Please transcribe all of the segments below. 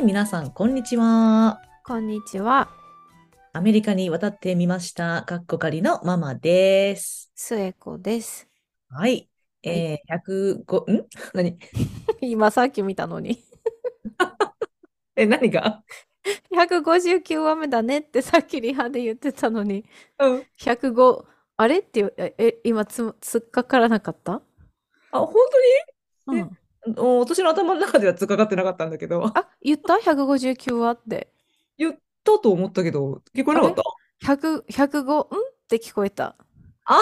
はい、皆さん、こんにちは。こんにちは、アメリカに渡ってみました。かっこかりのママです。末子です。はい。えー、105、ん？何？今さっき見たのに。え、何が？159話目だねってさっきリハで言ってたのに、うん。105、あれってえ、え今つ、つっかからなかった？あ、本当うん。私の頭の中では突っかかってなかったんだけど、あ、言った ?159 話って。言ったと思ったけど、聞こえなかった？100、105、ん？って聞こえた。あ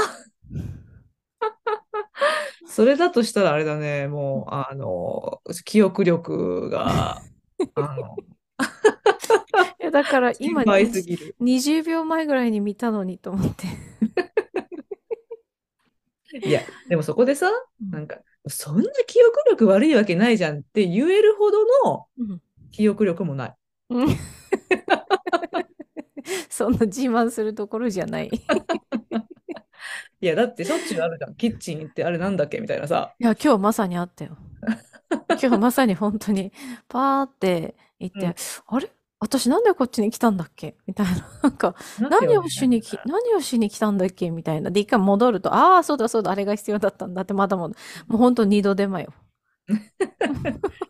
それだとしたらあれだね、もう、あの、記憶力が、あの、いやだから今心配すぎる。20秒前ぐらいに見たのにと思って。いや、でもそこでさ、なんか、そんな記憶力悪いわけないじゃんって言えるほどのうん記憶力もない。うん そんな自慢するところじゃない。い いや、だってしょっちゅうあるじゃん。キッチン行ってあれなんだっけみたいなさ。や、今日まさにあったよ。今日まさに本当にパーって言って、うんあれ？私なんでこっちに来たんだっけ？みたいな。なんか、何をしにき、何をしに来たんだっけ？みたいな。で、一回戻ると、ああ、そうだそうだ、あれが必要だったんだって、まだまだ、もう本当二度手間よ。い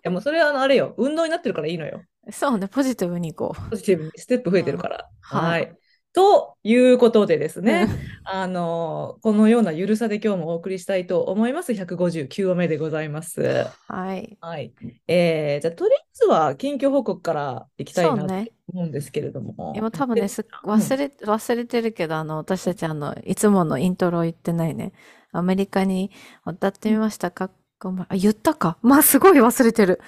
や、もうそれはあの、あれよ。運動になってるからいいのよ。そうね、ポジティブにいこう。ポジティブにステップ増えてるから。うんはいはい。ということでですね、うんあの、このようなゆるさで今日もお送りしたいと思います。159話目でございます。はい。はい。えー、じゃあ、とりあえずは近況報告からいきたいなと。思うんですけれども。今多分ね、忘れ、忘れてるけど、あの、私たち、あの、いつものイントロ言ってないね。アメリカに渡ってみましたかんあ、言ったか。まあ、すごい忘れてる。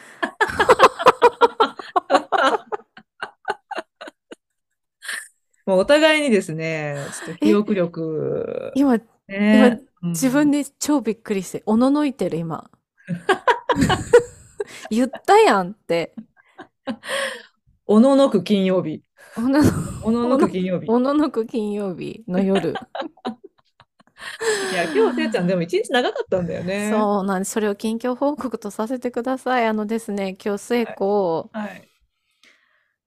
もうお互いにですね、ちょっと記憶力、今、ね、自分で、で超びっくりして、おののいてる、今。言ったやんって。おののく金曜日。おのの、く金曜日。おののく金曜日の夜。いや、今日、せいちゃん、でも一日長かったんだよね。そうなんです。それを近況報告とさせてください。あのですね、今日末子、はい。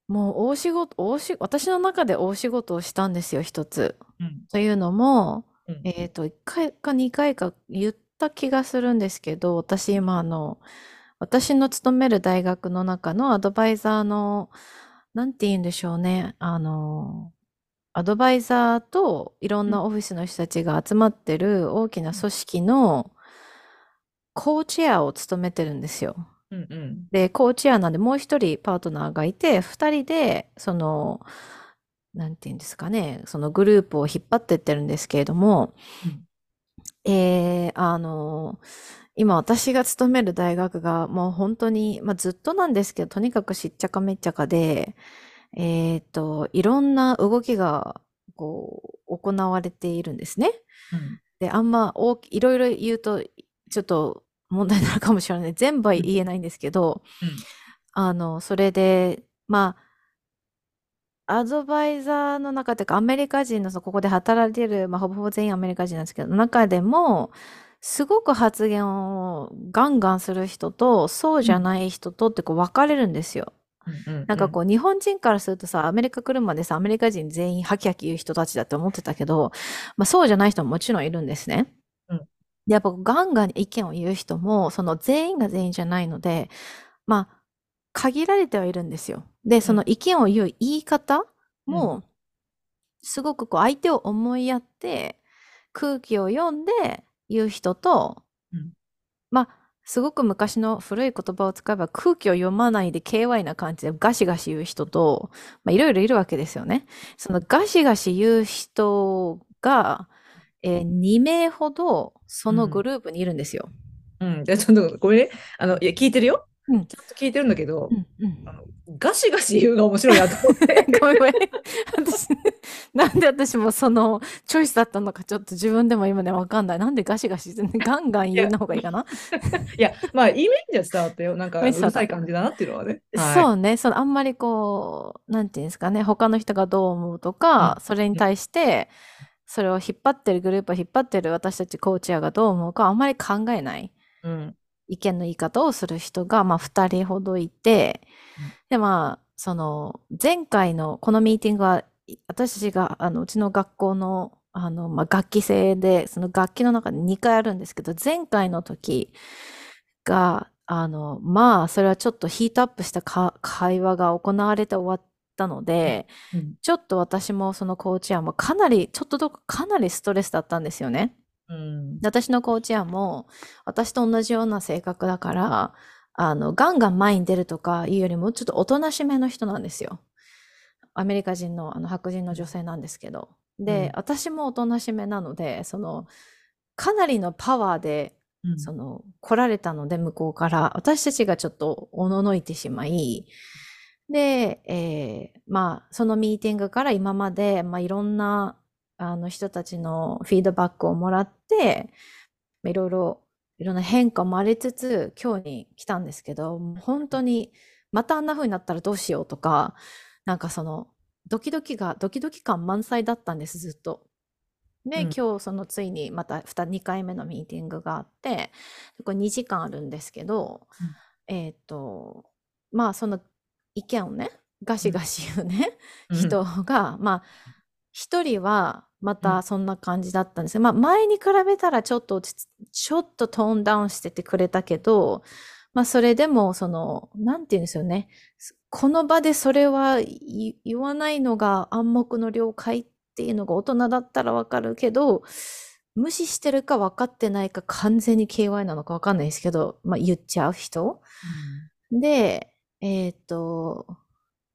もう大仕事、大仕、私の中で大仕事をしたんですよ、一つ。うん。というのも、うんえっと、1回か2回か言った気がするんですけど、私今、あの、私の勤める大学の中のアドバイザーの、なんて言うんでしょうね、あの、アドバイザーといろんなオフィスの人たちが集まってる大きな組織のコーチェアを務めてるんですよ。うんうん。で、コーチェアなんでもう一人パートナーがいて、二人で、その、なんていうんですかね、そのグループを引っ張ってってるんですけれども、うんえー、あの、今私が勤める大学がもう本当に、まあ、ずっとなんですけど、とにかくしっちゃかめっちゃかで、えっと、いろんな動きが、こう、行われているんですね。うんで、あんま大きいろいろ言うと、ちょっと問題になるかもしれない。全部は言えないんですけど、うんあの、それで、まあ、アドバイザーの中というか、アメリカ人の、そのここで働いてる、まあ、ほぼほぼ全員アメリカ人なんですけど、中でも、すごく発言をガンガンする人と、そうじゃない人とってこう分かれるんですよ。なんかこう、日本人からするとさ、アメリカ来るまでさ、アメリカ人全員ハキハキ言う人たちだって思ってたけど、まあそうじゃない人ももちろんいるんですね。やっぱガンガン意見を言う人も、その全員が全員じゃないので、まあ、限られてはいるんですよ。で、その意見を言う言い方も、すごくこう、相手を思いやって、空気を読んで言う人と、うんまあ、すごく昔の古い言葉を使えば空気を読まないで KY な感じでガシガシ言う人と、まあ、いろいろいるわけですよね。そのガシガシ言う人が、えー2名ほどそのグループにいるんですよ。うん。じゃあちょっとごめんね。あの、いや、聞いてるよ。うんちゃんと聞いてるんだけどう、んうんあのガシガシ言うが面白いなと思って。ごめんごめん。私、なんで私もそのチョイスだったのかちょっと自分でも今ねわかんない。なんでガシガシ ガンガン言うの方がいいかな？いや、まあ、イメージは伝わったよ。なんか、うるさい感じだなっていうのはね。はいそうね。そのあんまりこう、なんていうんですかね。他の人がどう思うとか、それに対して、それを引っ張ってるグループを引っ張ってる私たちコーチャーがどう思うかあんまり考えない。うん。意見の言い方をする人が、まあ、2人ほどいて、で、まあ、その、前回のこのミーティングは、私たちが、あの、うちの学校の、あの、まあ、楽器制で、その楽器の中で2回あるんですけど、前回の時が、あの、まあ、それはちょっとヒートアップした会話が行われて終わったので、うん、ちょっと私もそのコーチ案もかなり、ちょっとどかなりストレスだったんですよね。うん、私のコーチ案も、私と同じような性格だから、あの、ガンガン前に出るとかいうよりも、ちょっとおとなしめの人なんですよ。アメリカ人の、あの、白人の女性なんですけど。で、うん、私もおとなしめなので、その、かなりのパワーで、うん、その、来られたので、向こうから、私たちがちょっとおののいてしまい、で、えー、まあ、そのミーティングから今まで、まあ、いろんな、あの人たちのフィードバックをもらって、いろいろいろんな変化もありつつ、今日に来たんですけど、本当に、またあんな風になったらどうしようとか、なんかその、ドキドキが、ドキドキ感満載だったんです、ずっと。で、うん、今日そのついにまた 2, 2回目のミーティングがあって、これ2時間あるんですけど、うん、えっ、と、まあその意見をね、ガシガシ言うね、うん、人が、まあ、一人はまたそんな感じだったんですよ。まあ前に比べたらちょっとちょっとトーンダウンしててくれたけど、まあそれでもその、なんて言うんですよね。この場でそれは言わないのが暗黙の了解っていうのが大人だったらわかるけど、無視してるか分かってないか完全に KY なのか分かんないですけど、まあ言っちゃう人。うん、で、えっ、ー、と、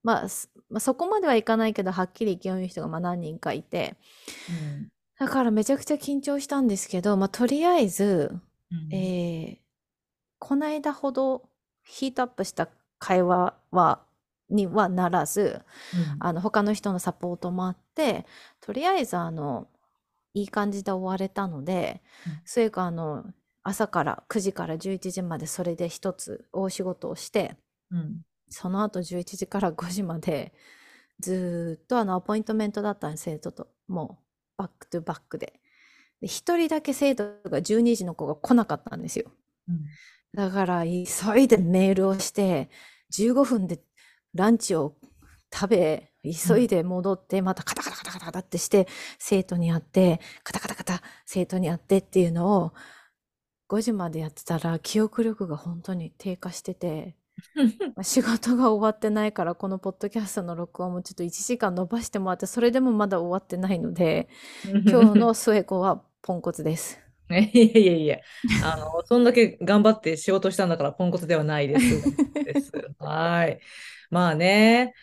まあ、まあ、そこまではいかないけど、はっきり意見を言う人がまあ何人かいて、うん、だからめちゃくちゃ緊張したんですけど、まあ、とりあえず、うん、えー、この間ほどヒートアップした会話は、にはならず、うん、あの他の人のサポートもあってとりあえずあのいい感じで終われたので、うん、それかあの朝から9時から11時までそれで一つ大仕事をして、うん、その後11時から5時までずっとあのアポイントメントだったん生徒と。もうバックトゥバックで。で1人だけ生徒が12時の子が来なかったんですよ、うん、だから急いでメールをして15分でランチを食べ急いで戻って、またカタカタカタカタカタってして生徒に会ってカタカタカタ生徒に会ってっていうのを5時までやってたら記憶力が本当に低下してて 仕事が終わってないからこのポッドキャストの録音もちょっと1時間伸ばしてもらってそれでもまだ終わってないので今日の末子はポンコツです。いやいやいや、あの、そんだけ頑張って仕事したんだからポンコツではないです。ですはい。まあね、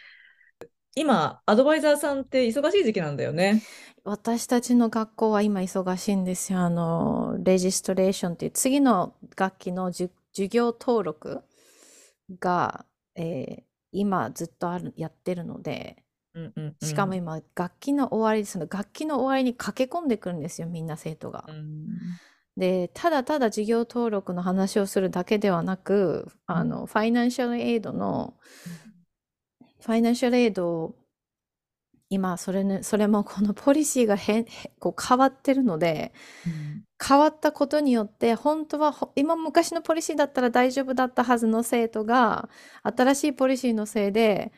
今、アドバイザーさんって忙しい時期なんだよね。私たちの学校は今忙しいんですよ。あの、レジストレーションっていう次の楽器の授業登録が、えー、今ずっとあるやってるので、うんうんうん、しかも今楽器の終わりその楽器の終わりに駆け込んでくるんですよみんな生徒が。うん、でただただ授業登録の話をするだけではなくあのファイナンシャルエイドの、ファイナンシャルエイド今それ,、ね、それもこのポリシーが変こう変わってるので、うん、変わったことによって本当は今昔のポリシーだったら大丈夫だったはずの生徒が新しいポリシーのせいで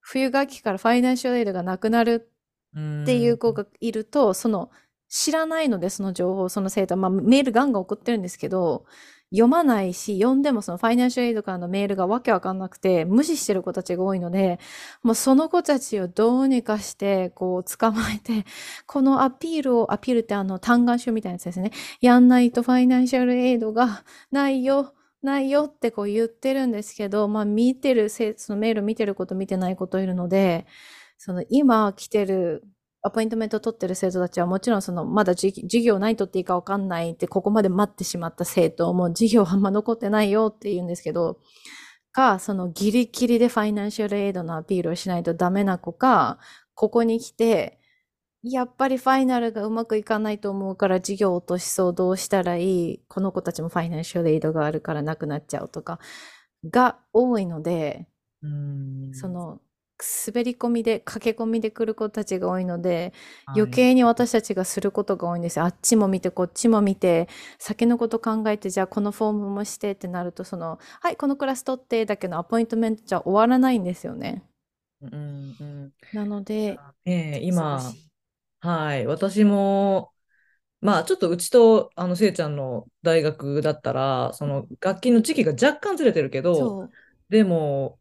冬学期からファイナンシャルエイドがなくなるっていう子がいると、その知らないのでその情報その生徒は、まあ、メールガンガン送ってるんですけど読まないし、読んでもそのファイナンシャルエイドからのメールがわけわかんなくて、無視してる子たちが多いので、もうその子たちをどうにかして、こう、捕まえて、このアピールを、アピールってあの、嘆願書みたいなやつですね。やんないとファイナンシャルエイドがないよ。ないよってこう言ってるんですけど、まあ見てる、そのメール見てること見てないこといるので、その今来てるアポイントメント取ってる生徒たちはもちろんそのまだ授業何取っていいかわかんないってここまで待ってしまった生徒も授業あんま残ってないよって言うんですけど、か、そのギリギリでファイナンシャルエイドのアピールをしないとダメな子か、ここに来て、やっぱりファイナルがうまくいかないと思うから授業落としそうどうしたらいいこの子たちもファイナンシャルエイドがあるからなくなっちゃうとかが多いので、その滑り込みで、駆け込みで来る子たちが多いので、余はい。計に私たちがすることが多いんですよ。あっちも見て、こっちも見て、先のこと考えて、じゃあこのフォームもしてってなると、その、はい、このクラス取って、だけどアポイントメントじゃ終わらないんですよね。うんうん。なので、ねえ、今、忙しい。はい。私も、まあ、ちょっとうちと、あの、せいちゃんの大学だったら、その、楽器の時期が若干ずれてるけど。でも、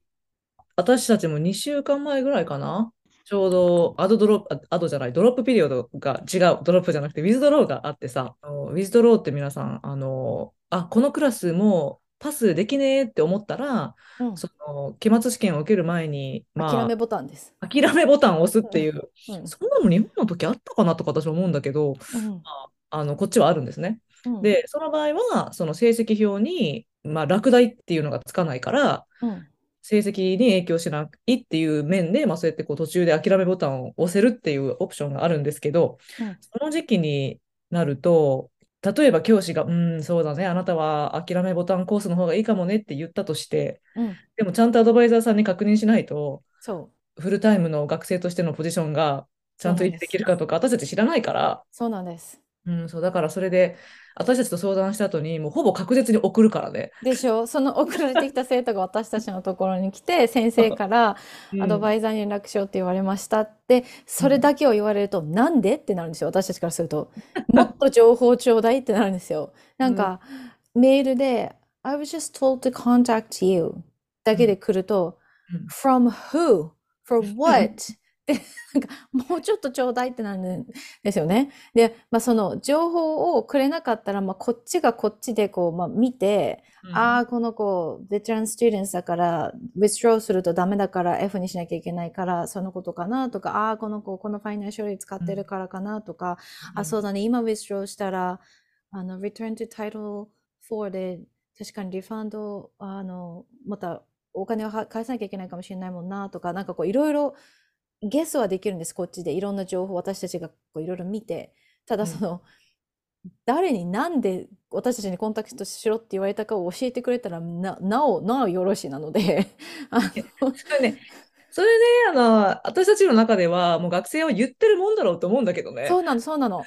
私たちも2週間前ぐらいかな。ちょうど add drop、あ add じゃない、 drop period が違う、 drop じゃなくて、 withdraw があってさ、 withdraw って皆さん、あの、あ、このクラスもうパスできねえって思ったら、うん。その、期末試験を受ける前に、諦めまボタンです。あ、諦めボタンを押すってうん。いう、うん。そんなの日本の時あったかなとか私は思うんだけど、うん。まあ、あの、こっちはあるんですね。うん。で、その場合は、その成績表に、まあ、落第っていうのがつかないから、うん。成績に影響しないっていう面で、まあ、そうやってこう途中で諦めボタンを押せるっていうオプションがあるんですけど、うん。その時期になると、例えば教師が、うん、そうだね、あなたは諦めボタンコースの方がいいかもねって言ったとして、うん。でもちゃんとアドバイザーさんに確認しないと、そう。フルタイムの学生としてのポジションがちゃんと維持できそうなんです。るかとか、私たち知らないから、そうなんです。うん、そうだからそれで、私たちと相談した後に、もうほぼ確実に送るからね。でしょ？その送られてきた生徒が私たちのところに来て、先生からアドうん、バイザーに連絡しようって言われましたって、うん、それだけを言われると、なんで？ってなるんですよ。私たちからすると。もっと情報ちょうだいってなるんですよ。なうん、んか、メールで、I was just told to contact you だけでうん、来ると、うん、from who? for what? で、なんか、もうちょっとちょうだいってなるんですよね。で、まあ、その情報をくれなかったら、まあ、こっちがこっちでこう、まあ、見て、ああ、この子、ベテランスチューデンスだから、withdraw するとダメだから F にしなきゃいけないから、そのことかなとか、ああ、この子、このファイナンシャル使ってるからかなとか、あ、そうだね、今 withdraw したら、あの、return to title 4で、確かにリファンド、あの、またお金を返さなきゃいけないかもしれないもんなとか、なんかこういろいろゲスはできるんです、こっちで。いろんな情報、私たちがこういろいろ見て。ただうん、その、誰になんで私たちにコンタクトしろって言われたかを教えてくれたらな、なお、なおよろしいなので、あの、それね、それね、あの、私たちの中では、もう学生は言ってるもんだろうと思うんだけどね。そうなの、そうなの。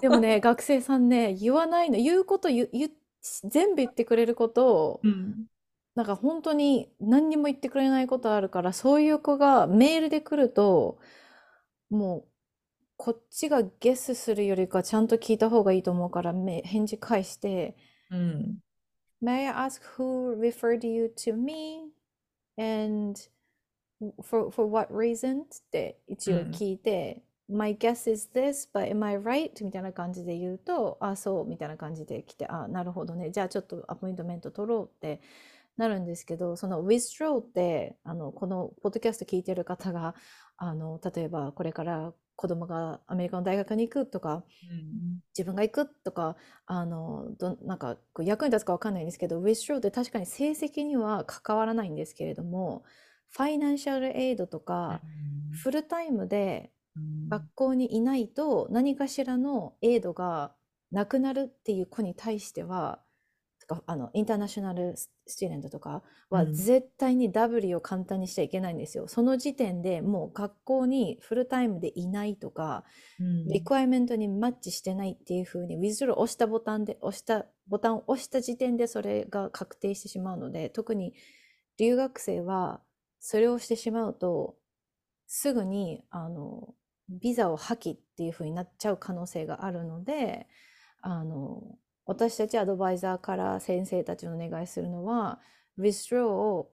でもね、学生さんね、言わないの、言うこと言う、言う全部言ってくれることを、うん、なんか本当に何にも言ってくれないことあるから、そういう子がメールで来ると、もうこっちがゲスするよりかちゃんと聞いた方がいいと思うからめ返事返して、うん、May I ask who referred you to me? And for, for what reason? って一応うん、聞いて、My guess is this, but am I right? みたいな感じで言うと、あ、そう、みたいな感じで来て、あ、なるほどね。じゃあちょっとアポイントメント取ろうってなるんですけど、その withdraw って、あの、このポッドキャスト聞いてる方が、あの、例えばこれから子供がアメリカの大学に行くとか、うん、自分が行くとか、あの、ど、なんか役に立つかわかんないんですけど、withdraw って確かに成績には関わらないんですけれども、ファイナンシャルエイドとうか、ん、フルタイムでうん、学校にいないと何かしらのエイドがなくなるっていう子に対しては、とかあのインターナショナルスチューデントとかはうん、絶対に W を簡単にしちゃいけないんですよ。その時点でもう学校にフルタイムでいないとか、うん、リクワイメントにマッチしてないっていう風に、ウィズ d を押したボタンで、押したボタンを押した時点でそれが確定してしまうので、特に留学生はそれをしてしまうと、すぐにあのビザを破棄っていう風になっちゃう可能性があるので、あの私たちアドバイザーから先生たちにお願いするのは、withdraw を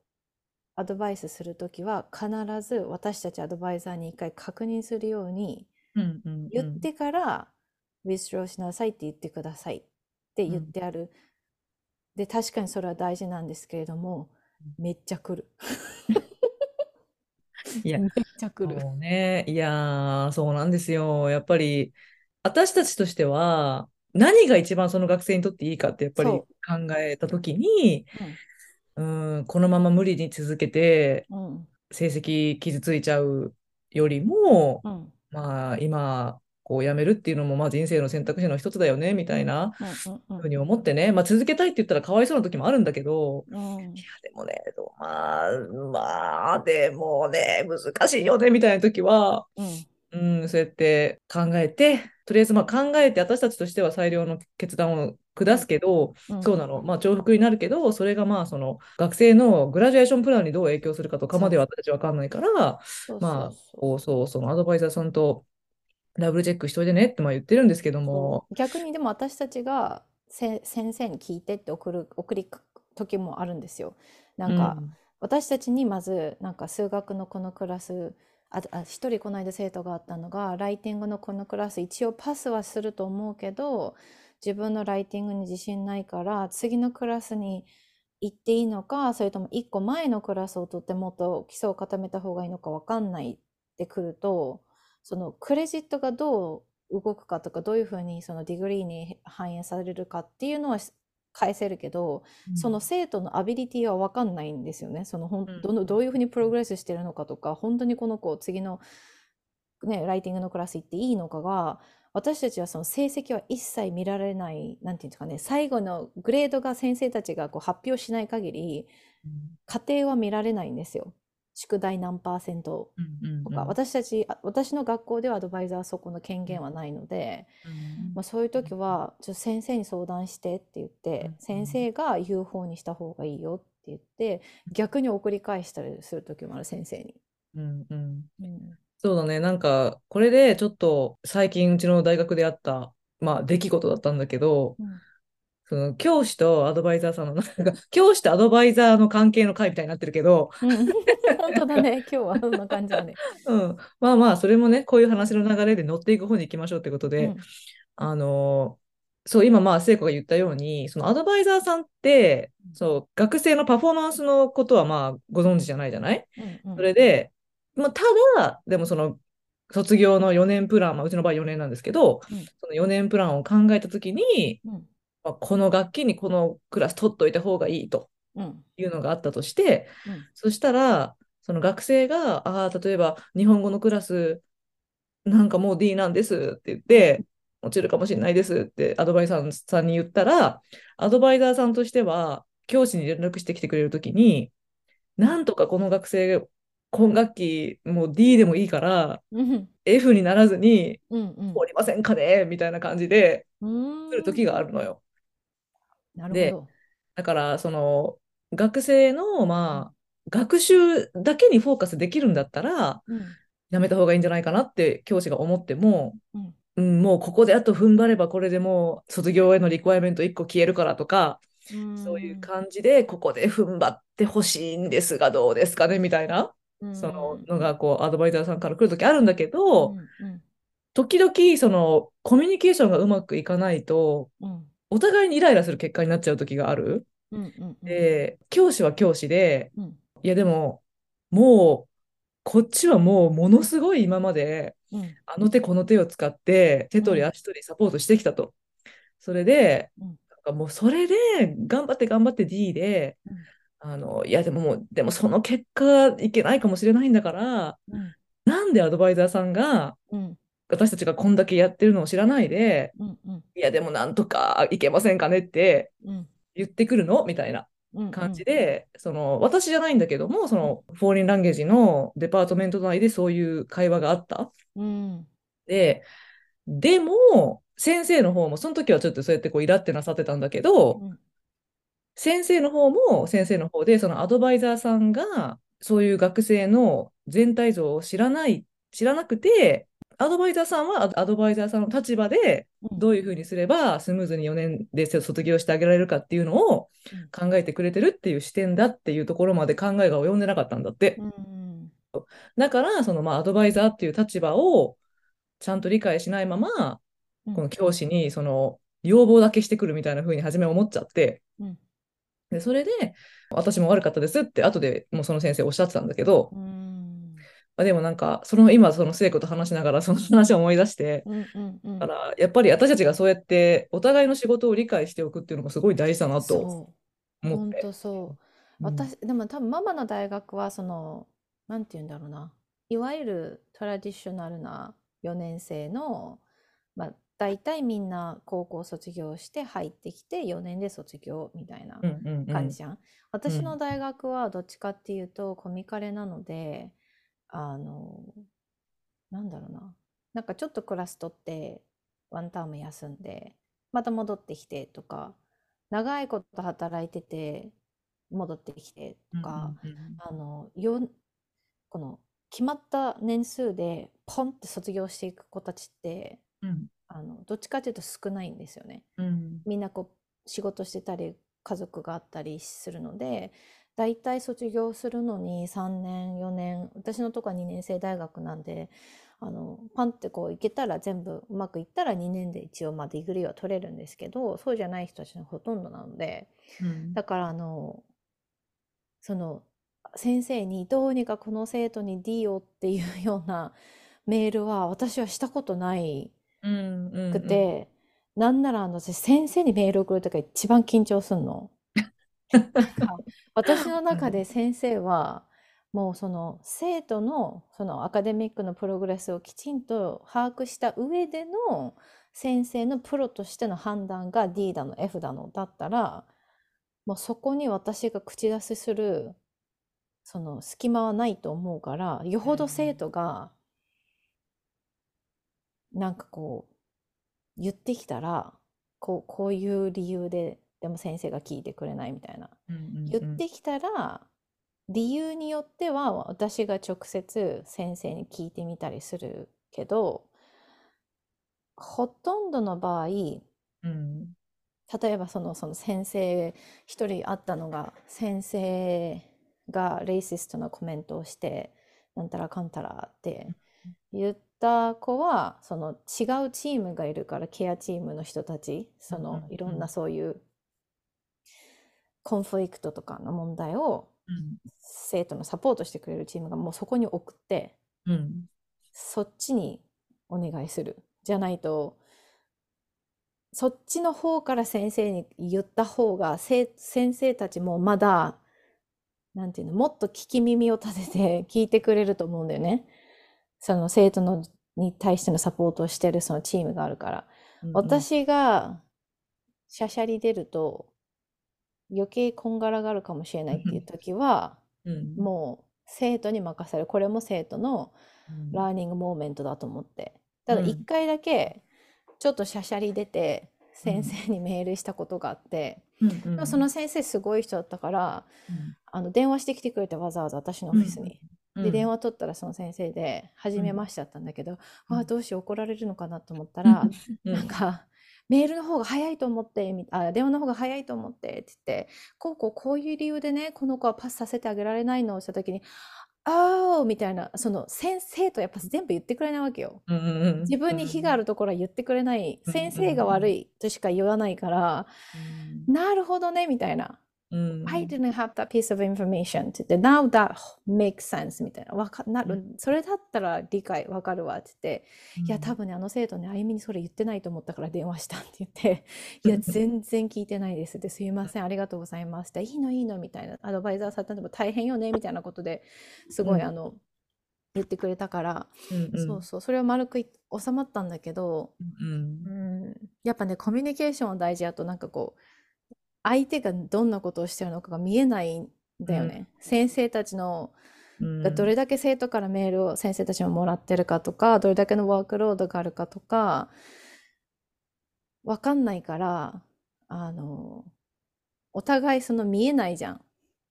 アドバイスするときは必ず私たちアドバイザーに一回確認するように言ってから withdraw しなさいって言ってくださいって言っうんてある。で、確かにそれは大事なんですけれども、めっちゃ来る。いや、めっちゃ来る。ね。いやー、そうなんですよ。やっぱり、私たちとしては、何が一番その学生にとっていいかってやっぱりそ考えたときに、う。うん。うん、このまま無理に続けて、うん。成績傷ついちゃうよりも、うん。まあ、今、校を辞めるっていうのもまあ人生の選択肢の一つだよねみたいなふうに思ってね、まあ、続けたいって言ったらかわいそうな時もあるんだけど、うん。いやでもね、まあ、まあ、でもね、難しいよねみたいな時は、うん。うん、そうやって考えて、とりあえずまあ考えて私たちとしては最良の決断を下すけど、うん。そうなの、まあ、重複になるけど、それがまあその学生のグラジュエーションプランにどう影響するかとかまでは私たち分かんないから、まあそうそうそのアドバイザーさんとダブルチェックしといてねってまあ言ってるんですけども。逆にでも私たちがせ先生に聞いてって送る送り時もあるんですよ。なんか、私たちにまずなんか数学のこのクラスあ一人この間生徒があったのがライティングのこのクラス一応パスはすると思うけど自分のライティングに自信ないから次のクラスに行っていいのかそれとも一個前のクラスを取ってもっと基礎を固めた方がいいのか分かんないってくるとそのクレジットがどう動くかとかどういうふうにその degree に反映されるかっていうのは返せるけど、その生徒のアビリティは分かんないんですよね。そのほんうんどのどういうふうにプログレスしてるのかとか、本当にこの子次の、ね、ライティングのクラス行っていいのかが、私たちはその成績は一切見られない、なんていうんですかね、最後のグレードが先生たちがこう発表しない限り、過程は見られないんですよ。宿題何パーセントとか、私たち、あ私の学校ではアドバイザーそこの権限はないので、まあ、そういう時はちょっと先生に相談してって言って、うん先生が言う方にした方がいいよって言って逆に送り返したりする時もある先生に。うんうん。うん。そうだね、なんか、これでちょっと最近うちの大学であった、まあ、出来事だったんだけど、うんその教師とアドバイザーさんの、なんか、教師とアドバイザーの関係の会みたいになってるけど、うん。本当だね。今日はそんな感じだね。うん、まあまあ、それもね、こういう話の流れで乗っていく方に行きましょうってことで、うん。あのそう、今、まあ、聖子が言ったように、そのアドバイザーさんって、そう、学生のパフォーマンスのことは、まあ、ご存知じゃないじゃない？うんうん。それで、まあ、ただ、でもその、卒業の4年プラン、まあ、うちの場合4年なんですけど、うん。その4年プランを考えたときに、うん。まあ、この学期にこのクラス取っといた方がいいと。うん。いうのがあったとして、うん。そしたら、その学生が、ああ、例えば日本語のクラス、なんかもう D なんですって言って、落ちるかもしれないですってアドバイザーさんに言ったら、アドバイザーさんとしては、教師に連絡してきてくれるときに、なんとかこの学生、今学期もう D でもいいから、うん、F にならずに、うん、うん。おりませんかね？みたいな感じで、来る時があるのよ。なるでほど。だから、その、学生の、まあ、学習だけにフォーカスできるんだったら、うん、やめた方がいいんじゃないかなって教師が思っても、うん、うん、もうここであと踏ん張ればこれでもう卒業へのリクエアメント1個消えるからとか、そういう感じでここで踏ん張ってほしいんですがどうですかねみたいな、じそののがこうアドバイザーさんから来る時あるんだけど、時々そのコミュニケーションがうまくいかないとうん、お互いにイライラする結果になっちゃう時がある？うん、うん、で教師は教師でうん、いやでももうこっちはもうものすごい今までうん、あの手この手を使って手取り足取りサポートしてきたと。それで、うん。なんかもうそれで頑張って頑張って D で、うん。あのいやでももうでもその結果いけないかもしれないんだからうん、なんでアドバイザーさんがうん、私たちがこんだけやってるのを知らないでうん、うん、いやでもなんとかいけませんかねってうん、言ってくるの？みたいなうん、感じで、その私じゃないんだけどもそのフォーリンランゲージのデパートメント内でそういう会話があった。うん、で、でも、先生の方も、その時はちょっとそうやってこうイラってなさってたんだけど、うん、先生の方も先生の方で、そのアドバイザーさんが、そういう学生の全体像を知らない、知らなくて、アドバイザーさんはアドバイザーさんの立場で、どういうふうにすればスムーズに4年で卒業してあげられるかっていうのを考えてくれてるっていう視点だっていうところまで考えが及んでなかったんだって。うん、だから、そのまあアドバイザーっていう立場をちゃんと理解しないまま、うん。この教師にその要望だけしてくるみたいな風に初め思っちゃって、うん。でそれで私も悪かったですって後でもうその先生おっしゃってたんだけど、うん、まあ、でもなんかその今その聖子と話しながらその話を思い出して、だからやっぱり私たちがそうやってお互いの仕事を理解しておくっていうのがすごい大事だなと思って。本当そう。うん私、でも多分ママの大学はその、なんて言うんだろうな。いわゆるトラディショナルな4年生のまあ、大体みんな高校卒業して入ってきて4年で卒業みたいな感じじゃん。私の大学はどっちかっていうとコミカレなので、あの、なんだろうな。なんかちょっとクラス取ってワンターム休んで、また戻ってきてとか、長いこと働いてて戻ってきてとか、うんうんあの、よ、この決まった年数でポンって卒業していく子たちって、うんあの、どっちかっていうと少ないんですよね。うんみんなこう仕事してたり家族があったりするので大体卒業するのに3年4年私のとこは2年生大学なんであのパンってこう行けたら全部うまくいったら2年で一応まあ degree は取れるんですけどそうじゃない人たちのほとんどなのでうんだからあのその先生にどうにかこの生徒に D をっていうような メールは私はしたことないうんうんくて、なんならあの私先生にメール送るとき一番緊張すんの。私の中で先生はもうその生徒のそのアカデミックのプログレスをきちんと把握した上での先生のプロとしての判断が D だの F だのだったらもうそこに私が口出しするその隙間はないと思うからよほど生徒がなんかこう言ってきたらこうこういう理由ででも先生が聞いてくれないみたいな。言ってきたら理由によっては私が直接先生に聞いてみたりするけどほとんどの場合うん。例えばそのその先生一人あったのが先生がレイシストなコメントをしてなんたらかんたらって言った子はその違うチームがいるからケアチームの人たちそのいろんなそういうコンフリクトとかの問題をうん生徒のサポートしてくれるチームがもうそこに送ってうんそっちにお願いするじゃないとそっちの方から先生に言った方がせ先生たちもまだなんていうのもっと聞き耳を立てて 聞いてくれると思うんだよね。その生徒のに対してのサポートをしてるそのチームがあるから。うん私がしゃしゃり出ると余計こんがらがるかもしれないっていう時はうん。もう生徒に任せる。これも生徒のうん。ラーニングモーメントだと思って。ただうん。一回だけちょっとしゃしゃり出てうん先生にメールしたことがあって、うん。その先生すごい人だったからあの電話してきてくれてわざわざ私のオフィスに。うん。で電話取ったらその先生で初めましてだったんだけど、うん。ああどうしよう怒られるのかなと思ったら、うん。なんか、メールの方が早いと思って、みあ、電話の方が早いと思ってって言って、こうこうこういう理由でね、この子はパスさせてあげられないのをしたときに、ああ、みたいな、その先生とやっぱ全部言ってくれないわけよ。うんうんうん自分に非があるところは言ってくれない。うん先生が悪いとしか言わないから、なるほどね、みたいな。うん。I didn't have that piece of information って言って、now that makes sense みたいな。わかなる、それだったら理解わかるわって言って、いや、多分ね、あの生徒ね、あゆみにそれ言ってないと思ったから電話したって言って、いや、全然聞いてないです。って、すいません、ありがとうございます。って、いいの、いいの、みたいな、アドバイザーさんでも大変よね、みたいなことですごい、うん。あの、言ってくれたから、うんうん。そうそう、それは丸くい収まったんだけど、うんうん、やっぱね、コミュニケーションは大事。だと、なんかこう、相手がどんなことをしてるのかが見えないんだよね。先生たちのうん。がどれだけ生徒からメールを先生たちももらってるかとか、どれだけのワークロードがあるかとか、わかんないから、あの、お互いその見えないじゃん。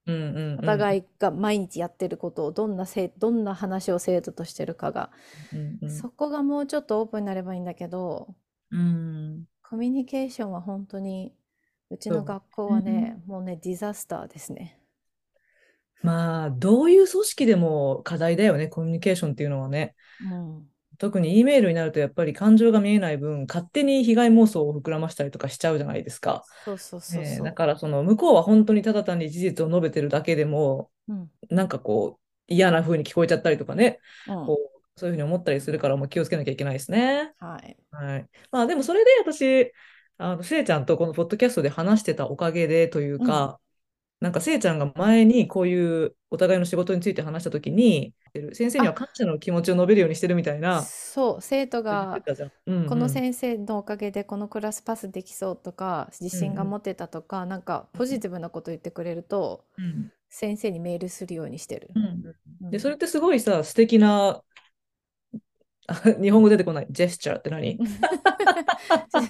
うんうんうん。お互いが毎日やってることをどんなせい、どんな話を生徒としてるかが、うんうん。そこがもうちょっとオープンになればいいんだけど、うん。コミュニケーションは本当に、うちの学校はね、もうね、ディザスターですね。まあどういう組織でも課題だよねコミュニケーションっていうのはねうん。特に E メールになるとやっぱり感情が見えない分勝手に被害妄想を膨らましたりとかしちゃうじゃないですか。そうそうそうだからその向こうは本当にただ単に事実を述べてるだけでもうん。なんかこう嫌な風に聞こえちゃったりとかね、うんこうそういうふうに思ったりするからもう気をつけなきゃいけないですね。はい。はい。まあでもそれで私、あの、せいちゃんとこのポッドキャストで話してたおかげでというか、なんか、せいちゃんが前にこういうお互いの仕事について話したときに、先生にはあ、感謝の気持ちを述べるようにしてるみたいな、そう、生徒がこのうん。先生のおかげでこのクラスパスできそうとか自うんうん信が持てたとかなんかポジティブなこと言ってくれるとうん。先生にメールするようにしてる。うんうで、そん、れってすごいさ、素敵な、あ 日本語出てこない、ジェスチャーって何？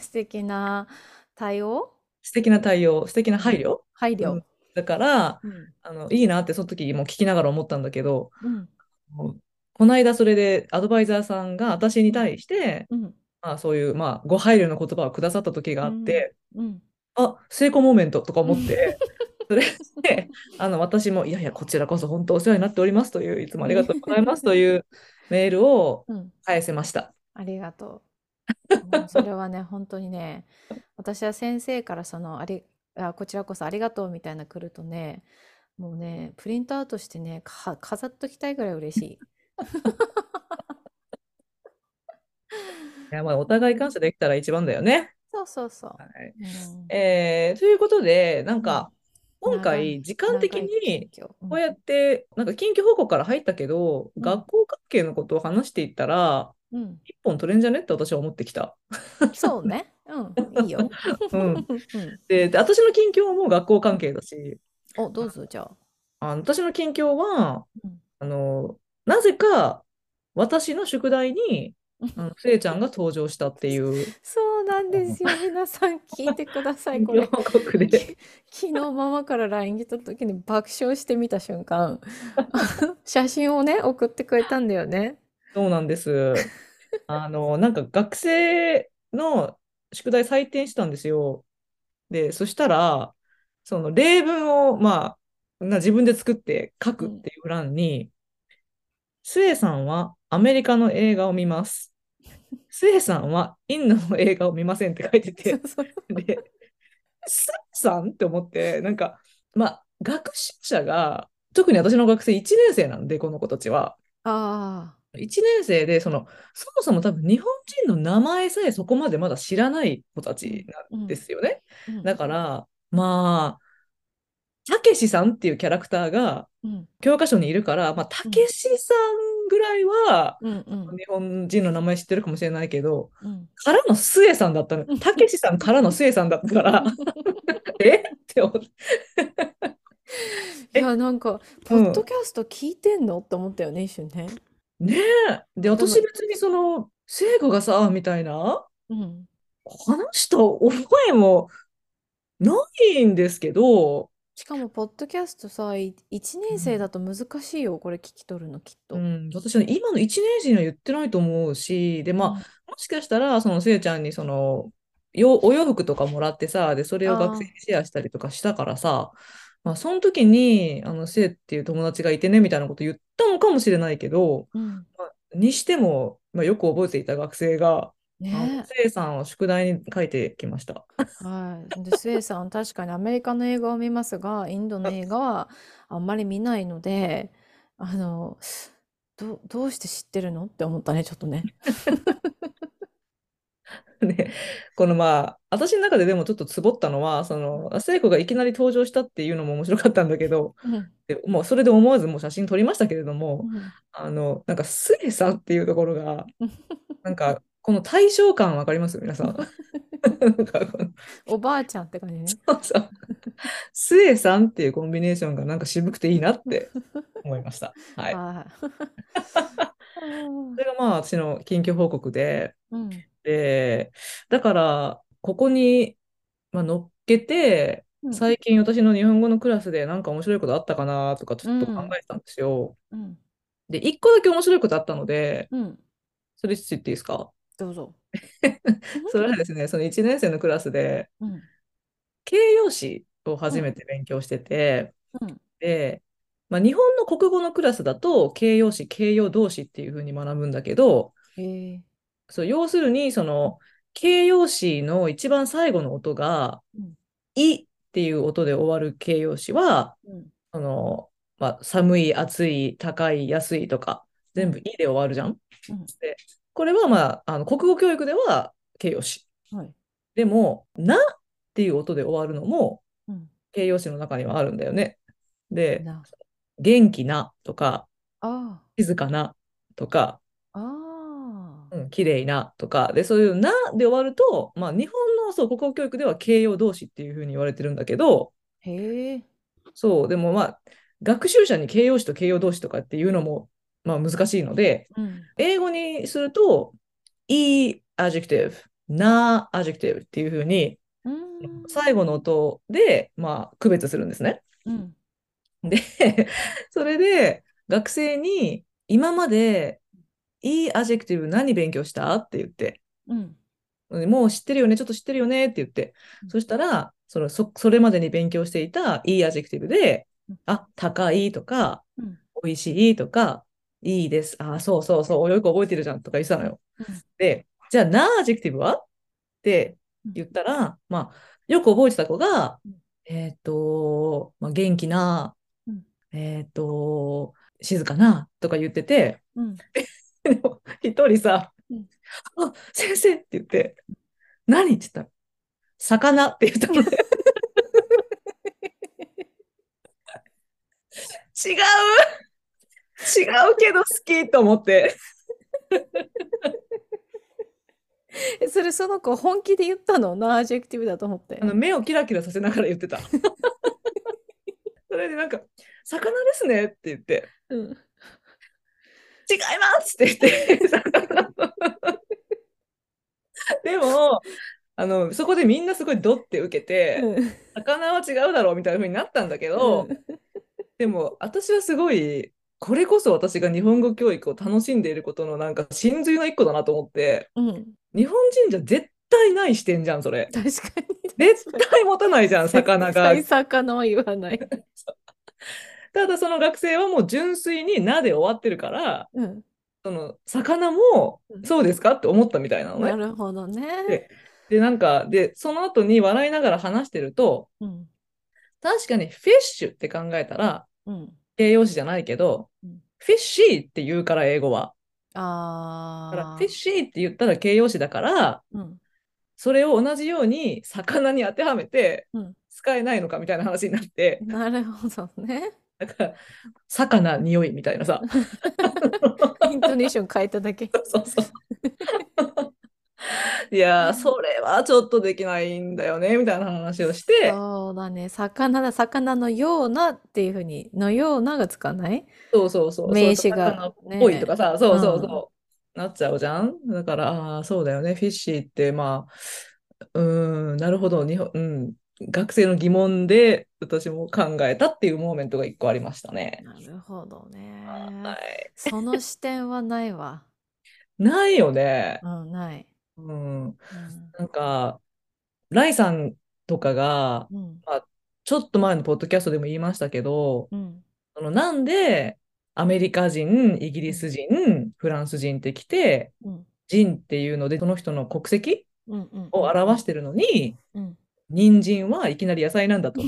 素敵な対応、素敵な対応、素敵なうん、配慮、配慮。うん、だから、うん、あの、いいなってその時も聞きながら思ったんだけど、うん、この間それでアドバイザーさんが私にうん、対して、うん、まあ、そういう、まあ、ご配慮の言葉をくださった時がうん、あって、うん、あ、成功モーメントとかうん思って、それで、あの、私も、いやいや、こちらこそ本当お世話になっておりますという、いつもありがとうございますというメールをうん返せました。ありがとう。もうそれはね、本当にね、私は先生からそのあり、あ、こちらこそありがとうみたいな来るとね、もうね、プリントアウトしてね、か飾っときたいぐらい嬉しい。いや、まあ、お互い感謝できたら一番だよね。そうそうそはい。う。うん、えーということで、なんうん、か、今回、時間的に、こうんやって、なんか、緊急報告から入ったけど、うん、学校関係のことを話していったら、うん。一本取れんじゃね？って私は思ってきた。そうね。うん、いいよ。うん。うん。で、で私の近況も学校関係だし、お、どうぞ、じゃあ。あの私の近況は、うん。あの、なぜか私の宿題に、あの、せいちゃんが登場したっていう、そうなんですよ。皆さん聞いてください。近 これ。況報告きで。昨日ママから LINE 来た時に 爆笑してみた瞬間、写真をね、送ってくれたんだよね。そうなんです。あの、なんか学生の宿題採点したんですよ。で、そしたら、その例文を、まあ、な自分で作って書くっうん。ていう欄に、スエさんはアメリカの映画を見ます。スエさんはインドの映画を見ませんって書いてて。で、スエさんって思って、なんか、まあ、学習者が、特に私の学生1年生なんで、この子たちは。ああ。1年生で、その、そもそも多分日本人の名前さえそこまでまだ知らない子たうん。ちなんでうん。すよね。うん。だから、まあ、たけしさんっていうキャラクターがうん。教科書にいるから、まあ、たうん。けしさんぐらいはうん。うん。日本人の名前知ってるかもしれないけど、うん。からのスエさんだったの。たけしさんからのスエさんだったから、え？って思って。え、いや、なんか、ポうん。ッドキャスト聞いてんの？って思ったよね、一瞬ね。ねえ。で、私別にその、聖子がさ、みたいな、うん。話した覚えもないんですけど、しかも、ポッドキャストさ、い1年生だと難しいよ、これ聞き取るの、きっと。うん、私は今の1年生には言ってないと思うし、で、まあ、うん。もしかしたら、そのせいちゃんにその、よお洋服とかもらってさ、で、それを学生あにシェアしたりとかしたからさ、まあ、その時に、あの、せいっていう友達がいてね、みたいなこと言ったのかもしれないけど、あ。うん。まあ、にしても、まあ、よく覚えていた学生が、ねせいさんを宿題に書いてきました。はい。で、スエさん、確かにアメリカの映画を見ますが、インドの映画はあんまり見ないので、あの、ど、どうして知ってるのって思ったね、ちょっとね。ね、このまあ、私の中ででもちょっとつぼったのは、その、聖子がいきなり登場したっていうのも面白かったんだけど、うん。でもうそれで思わずもう写真撮りましたけれどうも、ん。あの、なんか、スエさんっていうところが、なんか、この対象感わかります？皆さん。おばあちゃんって感じね。そうそう。スエさんっていうコンビネーションがなんか渋くていいなって 思いました。はい。はい。それがまあ、私の緊急報告で、うん。で、だから、ここに、まあ、乗っけて、うん。最近私の日本語のクラスでなんか面白いことあったかなとかちうょっと考ん。えてたんですよ。うん。で、一個だけ面白いことあったので、うん。それ言っていいですか？どうぞ。それはですね、その1年生のクラスでうん。形容詞をうん。初めて勉強してて、うん。で、まあ、日本の国語のクラスだと形容詞、形容動詞っていうふうに学ぶんだけど。そう要するにその形容詞の一番最後の音がうん。「い」っていう音で終わる形容詞は、うん。その、まあ、寒い、暑い、高い、安いとか、全部うん。「い」で終わるじゃん。うん。で、これはまあ、あの国語教育では形容詞。はい。でも、なっていう音で終わるのもうん。形容詞の中にはあるんだよね。で、な元気なとか、あ静かなとか、あ、うん、綺麗なとか、で、そういうなで終わると、まあ、日本のそう国語教育では形容動詞っていうふうに言われてるんだけど、へえ、そう、でもまあ、学習者に形容詞と形容動詞とかっていうのも、まあ、難しいので、うん、英語にすると、い adjective、な adjective っていうふうに、うん、最後の音で、まあ、区別するんですね。うん、で、それで学生に今までい adjective 何勉強したって言って、うん、もう知ってるよね、ちょっと知ってるよねって言って、そしたらそのそ、それまでに勉強していたい adjective でうん、あ、高いとか、うん、美味しいとか、いいです。あ、そうそうそう、よく覚えてるじゃんとか言ってたのよ。うん。で、じゃあ、な adjective は？って言ったら、まあ、よく覚えてた子がうん、えっと、まあ、元気な、うん。えっと、静かなとか言ってて、うん、一人さうん、あ、先生って言って、何？って言ったら、魚って言ったの。ね。違う違うけど好きと思って。え、それその子本気で言ったの？ナージェクティブだと思ってあ。の目をキラキラさせながら言ってた。それでなんか、魚ですねって言って、うん、違いますって言って、魚でも、あの、そこでみんなすごいドって受けて、うん、魚は違うだろうみたいな風になったんだけど、でも私はすごい、これこそ私が日本語教育を楽しんでいることのなんか真髄の一個だなと思って、うん、日本人じゃ絶対ない視点じゃん、それ。確かに。絶対持たないじゃん、魚が。魚は言わない。ただその学生はもう純粋になで終わってるから、うん、その魚もうんそうですかって思ったみたいなのね。なるほどね。でで、なんか、で、その後に笑いながら話してると、うん、確かにフィッシュって考えたら、うん、形容詞じゃないけど、うんフィッシーって言うから英語は。だからあフィッシーって言ったら形容詞だから、あ、うん、それを同じように魚に当てはめてうん、使えないのかみたいな話になって、なるほどね。だから、魚匂いみたいなさ。イントネーション変えただけ。そうそう。いやそれはちょっとできないんだよね、みたいな話をして、そうだね。魚だ、魚のようなっていうふうに、のようながつかない？そうそうそう、名詞がぽいとかさ、そうそうそう、うなっちゃうじゃん？だから、あそうだよね、フィッシーって、まあ、うーん、なるほど、日本、うん、学生の疑問で私も考えたっていうモーメントが一個ありましたね。なるほどね。はい。その視点はないわ。ないよね。うん、ない。うん。なんか、ライさんとかが、うん、うん、ちょっと前のポッドキャストでも言いましたけど、うん、そのなんでアメリカ人、イギリス人、フランス人って来て、うん、人っていうので、その人の国籍を表してるのに、うん、人参はいきなり野菜なんだと。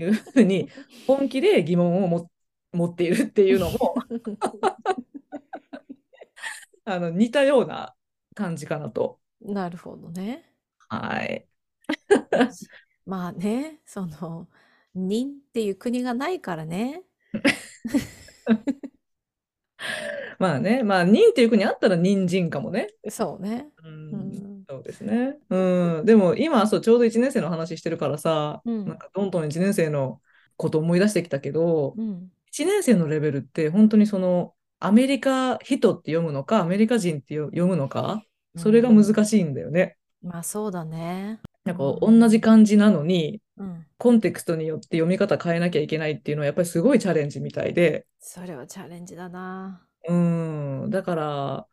いうふうに本気で疑問をも持っているっていうのも あの似たような感じかなと。なるほどね。はい。まあね、その、任っていう国がないからね。まあね、まあ、人っていう国あったら人参かもね。そうね。う、うんん、そうですね。うん。でも今、そう、ちょうど1年生の話してるからさ、うんなんかどんどん1年生のこと思い出してきたけど、うん、1年生のレベルって本当にその、アメリカ人って読むのか、アメリカ人ってよ読むのか、それが難しいんだよね。まあそうだね。なんか同じ漢字なのに、うん。コンテクストによって読み方変えなきゃいけないっていうのはやっぱりすごいチャレンジみたいで、それはチャレンジだな。うん、だから、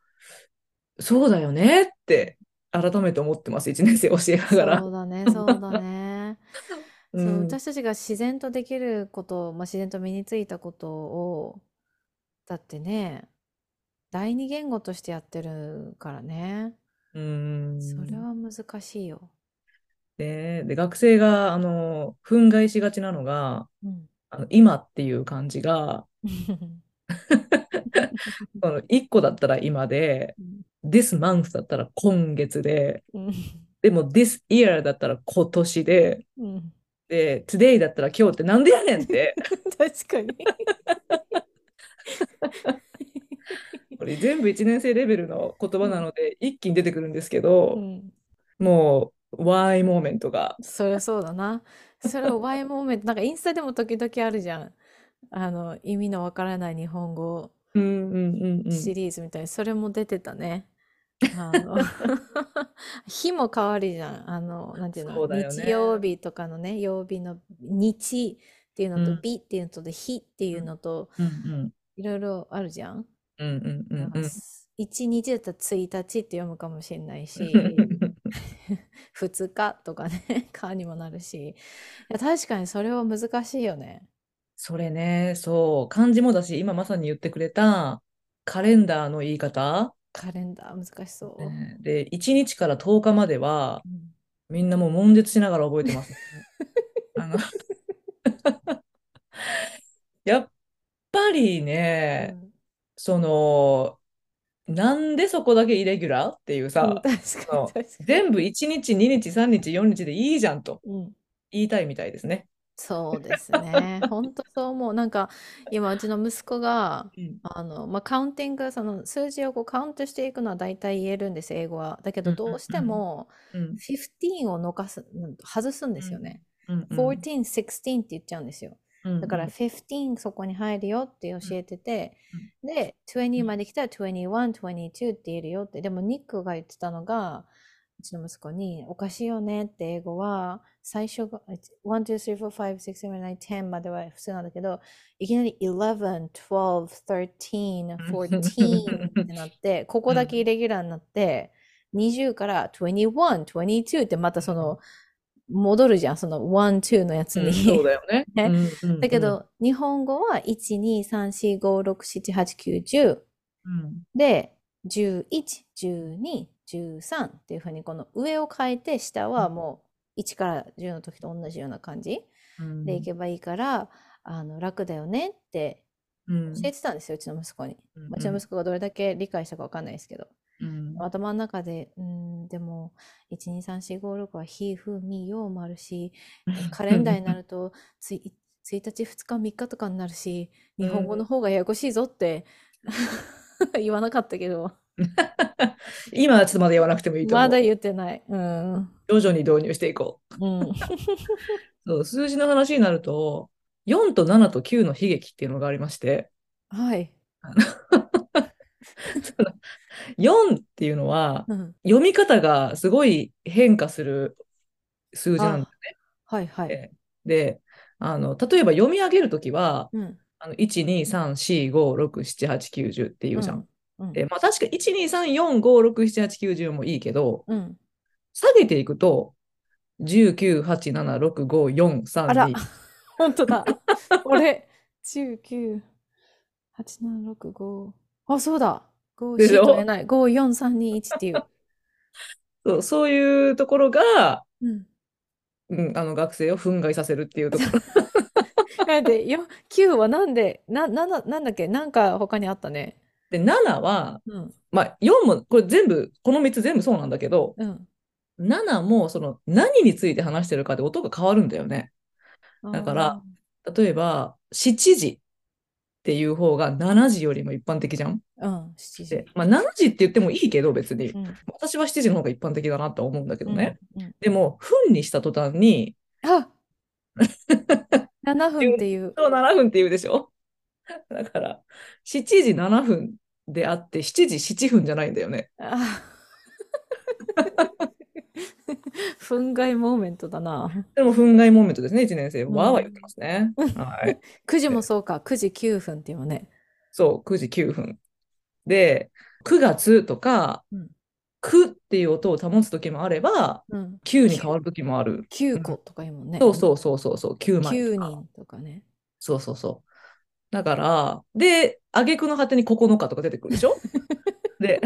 そうだよねって改めて思ってます、1年生教えながら。そうだね、そうだね。うそう、ん、私たちが自然とできること、まあ、自然と身についたことを、だってね、第二言語としてやってるからね。うんそれは難しいよ。で、で学生があの憤慨しがちなのが、うん。あの今っていう漢字が、その1個だったら今で、this month だったら今月で、うん。でも this year だったら今年で、うん。で、today だったら今日ってなんでやねんって、確かに。これ全部1年生レベルの言葉なので、一気に出てくるんですけうど、ん。もう、why モーメントが。そりゃそうだな。それを Y モーメント、なんかインスタでも時々あるじゃん。あの、意味のわからない日本語。シリーズみたいに、それも出てたね。あの 日も変わるじゃん。あの、なんていうの、ね日曜日とかのね、曜日の日っていうのと、うん日っていうのとで、日っていうのと、うんいろいろあるじゃん。うんうんうんだからうん一日だったら1日って読むかもしれないし、うん。2日とかね、かにもなるし。いや、確かにそれは難しいよね。それね、そう、漢字もだし、今まさに言ってくれたカレンダーの言い方、カレンダー難しそう。ねで、1日から10日までは、うんみんなもう悶絶しながら覚えてますね。あの やっぱりね、うんその、なんでそこだけイレギュラーっていううんさ。全部1日、2日、3日、4日でいいじゃんとうん言いたいみたいですね。そうですね。本当そう思う。なんか今うちの息子がうんあの、まあ、カウンティングその数字をこうカウントしていくのは大体言えるんです英語は。だけどうんどうしてもうん15を残す外すんですよね。うんうん14、16って言っちゃうんですよ。うんだから15そこに入るよって教えてて、で、20まで来たら21、22って言えるよって。でもニックが言ってたのが、うちの息子に、おかしいよねって英語は、最初が、1、2、3、4、5、6、7、8、10までは普通なんだけど、いきなり11、12、13、14ってなって、ここだけイレギュラーになって、20から21、22ってまたその、戻るじゃん、その1、2のやつに。うんそうだよね。ねうんうんうんだけど、日本語は1、2、3、4、5、6、7、8、9、10うんで、11、12、13っていうふうに、この上を変えて、下はもう1から10の時と同じような感じうんでいけばいいから、あの楽だよねってうん教えてたんですよ、うちの息子に。うちの息子がどれだけ理解したかわかんないですけど。うん頭の中で、うん、でも、1、2、3、4、5、6は、ひ、ふ、み、よもあるし、カレンダーになるとつい1日、2日、3日とかになるし、日本語の方がややこしいぞって言わなかったけど、今はちょっとまだ言わなくてもいいと思う。まだ言ってない。うん。徐々に導入していこうん。そう数字の話になると、4と7と9の悲劇っていうのがありまして、はい。4っていうのは、うん。読み方がすごい変化する数字なんだよはいはい。ね。で、あの、例えば読み上げるときは、うん。あの1、2、3、4、5、6、7、8、9、10っていうじゃん。うん。で、まあ確か1、2、3、4、5、6、7、8、9、10もいいけど、うん。下げていくと、19、8、7、6、5、4、3、あら2。、本当だ。俺、10、9、8、7、6、5。あ、そうだ。5、4でしょ？と言えない。5、4、3、2、1っていう。そうそういうところが、うん。うん、あの学生を憤慨させるっていうところ。なんで、よ、9はなんで、な、な、ななんだっけ？なんか他にあったね。で、7は、うん。まあ、4も、これ全部、この3つ全部そうなんだけど、うん。7も、その、何について話してるかで音が変わるんだよね。だから例えば、7時っていう方が7時よりも一般的じゃん？うん、7時。で、まあ、7時って言ってもいいけど、別に。うん。私は7時の方が一般的だなとは思うんだけどね。うん。うんでも、分にした途端に、あ7 分っていう。そう7分って言うでしょ？だから、7時7分であって、7時7分じゃないんだよね。あ 憤慨モーメントだな。でも、憤慨モーメントですね、1年生。うんわーわー言ってますね。はい。9時もそうか、9時9分っていうのね。そう、9時9分。で、9月とかうん、9っていう音を保つ時もあれば、うん。9に変わる時もある。9個とかいうもんね。そうそうそうそうそう、9枚9とか。人とかね。そうそうそう。だから、で、挙句の果てに9日とか出てくるでしょ？で、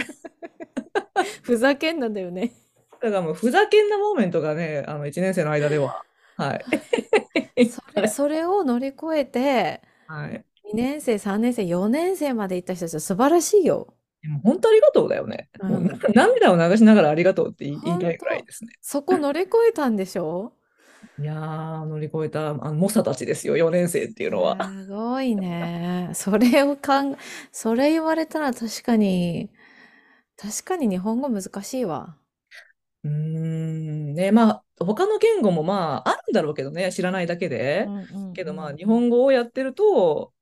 ふざけんなんだよね。だからもうふざけんなモーメントがね、あの1年生の間では、はい。それそれを乗り越えて、はい。2年生、3年生、4年生まで行った人たちは素晴らしいよ。でも本当ありがとうだよね。もううんな涙を流しながらありがとうって言いたいくらいですね。そこ乗り越えたんでしょ？いやー、乗り越えた、あの、猛者たちですよ、4年生っていうのは。すごいね。それをかん、それ言われたら確かに、確かに日本語難しいわ。うーん、ね、まあ、他の言語もまあ、あるんだろうけどね、知らないだけで。うんうんけどまあ、うん。日本語をやってると、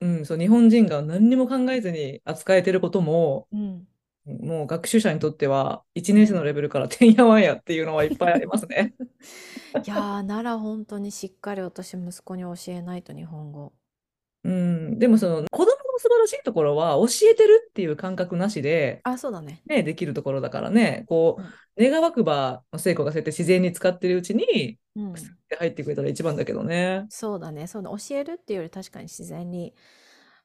うん、そう、日本人が何にも考えずに扱えてることも、うん。もう学習者にとっては、1年生のレベルからてんやわんやっていうのはいっぱいありますね。いやー、なら本当にしっかり私息子に教えないと日本語。うん、でもその、子供の素晴らしいところは、教えてるっていう感覚なしで、あ、そうだね。ね、できるところだからね、こうん。う、願わくば、聖子がそうやって自然に使ってるうちに、うん。入ってくれたら一番だけどね。そうだね。そうだ。教えるっていうより確かに自然に、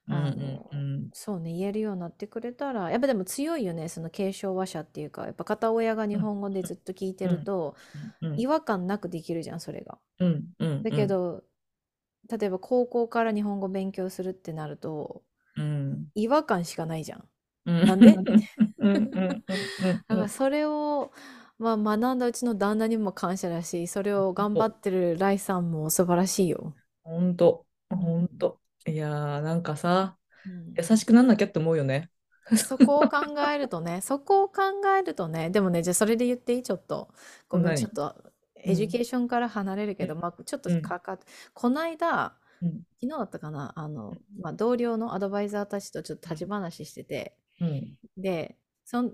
うんあうんうの、ん。そうね、言えるようになってくれたら、やっぱでも強いよね。その継承話者っていうか、やっぱ片親が日うん本語でずっと聞いてうんると、うん違和感なくできるじゃん、それが。うんうんだうんけど、例えば高校から日本語勉強するってなると、うん違和感しかないじゃん。うんなんで？だかうんらそれを、まあ、学んだうちの旦那にも感謝だし、それを頑張ってるライさんも素晴らしいよ。ほんと、うん。ほんと。いやー、なんかさ、うん優しくなんなきゃって思うよね。そこを考えるとね、そこを考えるとね、でもね、じゃあそれで言っていい？ちょっと。ごめん、ちょっ何とエデュうんケーションから離れるけど、うんまあ、ちょっとうんかかっこないだ、うん昨日だったかな、あの、まあ、同僚のアドバイザーたちとちょっと立ち話してて、うんで、そん、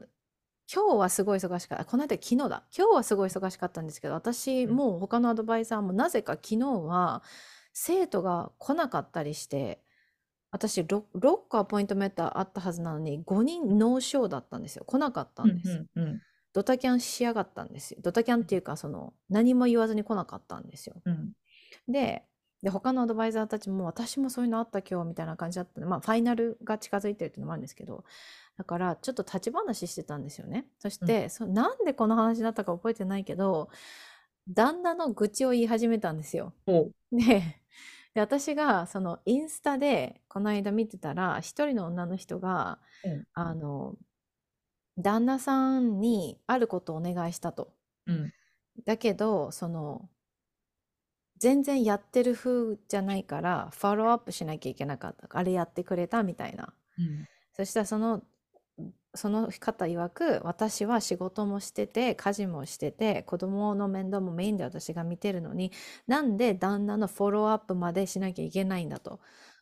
今日はすごい忙しかった。あこの間昨日だ。今日はすごい忙しかったんですけど、私うんも他のアドバイザーもなぜか昨日は生徒が来なかったりして、私 6, 6個アポイントメーターあったはずなのに5人ノーショーだったんですよ。来なかったうんんです。うんうんドタキャンしやがったんですよ。ドタキャンっていうか、その何も言わずに来なかったんですよ。うんで、で他のアドバイザーたちも私もそういうのあった今日みたいな感じだったので、まあファイナルが近づいてるっていうのもあるんですけど、だからちょっと立ち話してたんですよね。そしうんて、そなんでこの話だったか覚えてないけど、旦那の愚痴を言い始めたんですよ。で、で私がそのインスタでこの間見てたら、一人の女の人が、うんあの、旦那さんにあることをお願いしたと。うんだけど、その、全然やってる風じゃないから、フォローアップしなきゃいけなかった。あれやってくれたみたいな。うんそしたらその、その方曰く、私は仕事もしてて、家事もしてて、子供の面倒もメインで私が見てるのに、なんで旦那のフォローアップまでしなきゃいけないんだと。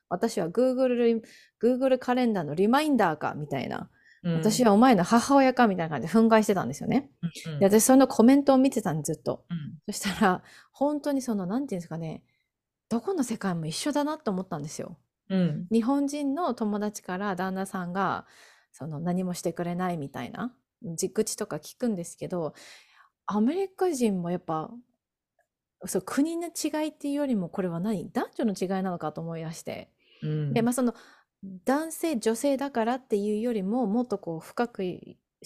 私は Google リ、Google カレンダーのリマインダーかみたいな。うん私はお前の母親かみたいな感じで憤慨してたんですよね。で、うん私そのコメントを見てたんずっと。うんそしたら、本当にその、なんていうんですかね、どこの世界も一緒だなって思ったんですよ。うん日本人の友達から旦那さんが、その何もしてくれないみたいな、じ口とか聞くんですけど、アメリカ人もやっぱ、そう、国の違いっていうよりも、これは何男女の違いなのかと思い出して。で、うんまあその、男性、女性だからっていうよりも、もっとこう深く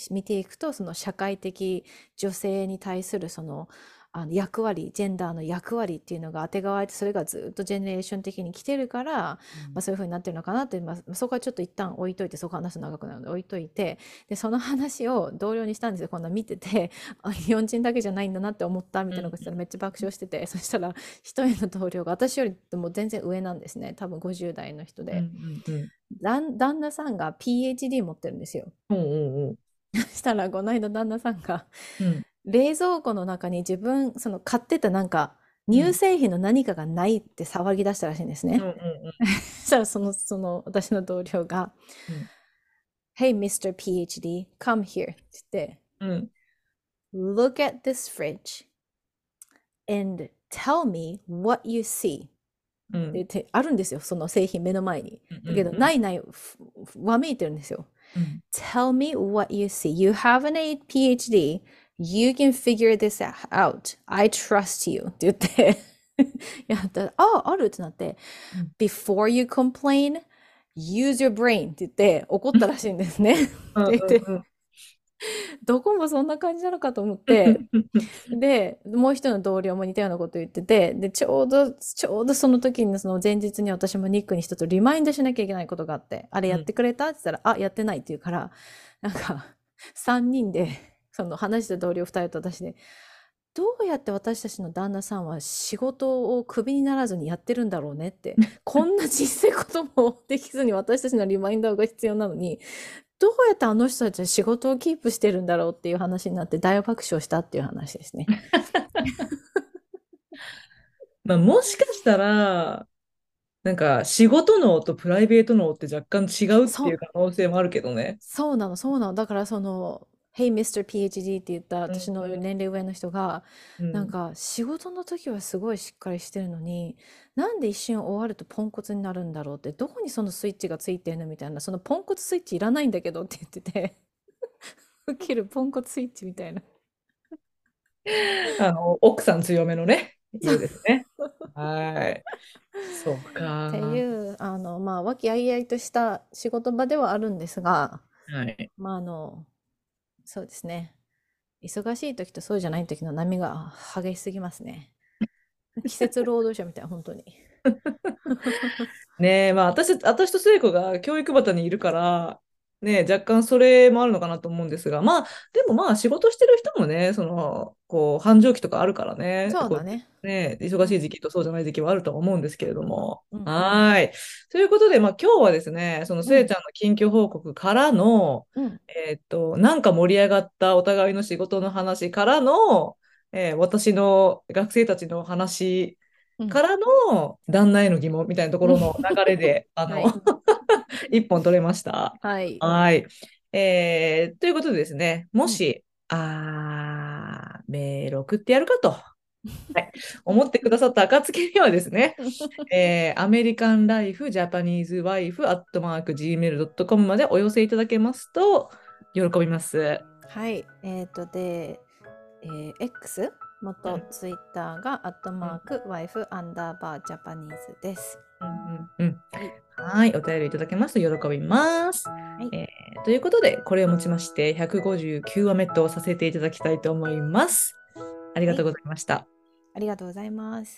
見ていくと、その社会的女性に対するその、あの役割、ジェンダーの役割っていうのが当てがわれて、それがずっとジェネレーション的に来てるから、まあ、そういう風になってるのかなって、まあ、そこはちょっと一旦置いといて、そこ話すの長くなるので置いといて、で、その話を同僚にしたんですよ。こんな見てて、あ、日本人だけじゃないんだなって思ったみたいなことしたらめっちゃ爆笑してて、そしたら一人の同僚が私よりも全然上なんですね。多分50代の人うんで。うん旦旦那さんが PhD 持ってるんですよ。おうおうおう そしたら、この間旦那さんが、うん冷蔵庫の中に自分、その買ってたなんか、うん乳製品の何かがないって騒ぎ出したらしいんですうんね。うん そしたら、その、その、私の同僚が、Hey, Mr. PhD, come here ってうんうん言って、Look at this fridge and tell me what you see うんってあるんですよ、その製品目の前に。うんだけど、うんないない、わめいてるんですよ。うん Tell me what you see. You have an A- PhD. You can figure this out. I trust you. って言って。やった。あ、あるってなって、うん。Before you complain, use your brain. って言って怒ったらしいんですね。うん。って言って、うんどこもそんな感じなのかと思って、で、もう一人の同僚も似たようなこと言ってて、で、ちょうど、ちょうどその時に、その前日に私もニックに一つリマインドしなきゃいけないことがあって、あれやってくれた？って言ったら、あ、やってないって言うから、なんか、3人で、その話した同僚2人と私で、どうやって私たちの旦那さんは仕事をクビにならずにやってるんだろうねって、こんな小さいこともできずに私たちのリマインダーが必要なのに、どうやってあの人たちは仕事をキープしてるんだろうっていう話になって大爆笑したっていう話ですね。まあ、もしかしたら、なんか仕事脳とプライベート脳って若干違うっていう可能性もあるけどね。そうなの、そうなの。だからその、Hey Mr. PhD って言った私のうん年齢上の人が、うんなんか仕事の時はすごいしっかりしてるのに、なんで一瞬終わるとポンコツになるんだろうって、どこにそのスイッチがついてんのみたいな、そのポンコツスイッチいらないんだけどって言ってて、受けるポンコツスイッチみたいな。あの奥さん強めのね、家ですね。はい。そうか。っていう、あの、まあ、和気あいあいとした仕事場ではあるんですが、はい。まあ、あの、そうですね。忙しい時とそうじゃない時の波が激しすぎますね。季節労働者みたい、本当に。ねえ、まあ私、私と聖子が教育畑にいるから、ねえ、若干それもあるのかなと思うんですが、まあ、でもまあ仕事してる人もね、その、こう、繁盛期とかあるからね、こそうだね。うね、忙しい時期とそうじゃない時期はあるとは思うんですけれども。うんうんはーい。ということで、まあ今日はですね、そのせいちゃんの近況報告からの、うん。えーっと、なんか盛り上がったお互いの仕事の話からの、えー私の学生たちの話うんからの旦那への疑問みたいなところの流れで、あの、はい 一本取れました。はい。はい。えーということでですね、もし、あー、メール送ってやるかと、はい、思ってくださった暁にはですね、えー、アメリカンライフジャパニーズワイフアットマーク Gmail.com までお寄せいただけますと喜びます。はい。えっ、と、で、えー X、元うんツイッターが、アットマーク、ワイフ、アンダーバー、ジャパニーズです。うんうんうんはい、お便りいただけますと喜びます。いえーということで、これをもちまして159話目とさせていただきたいと思います。ありがとうございました。ありがとうございます。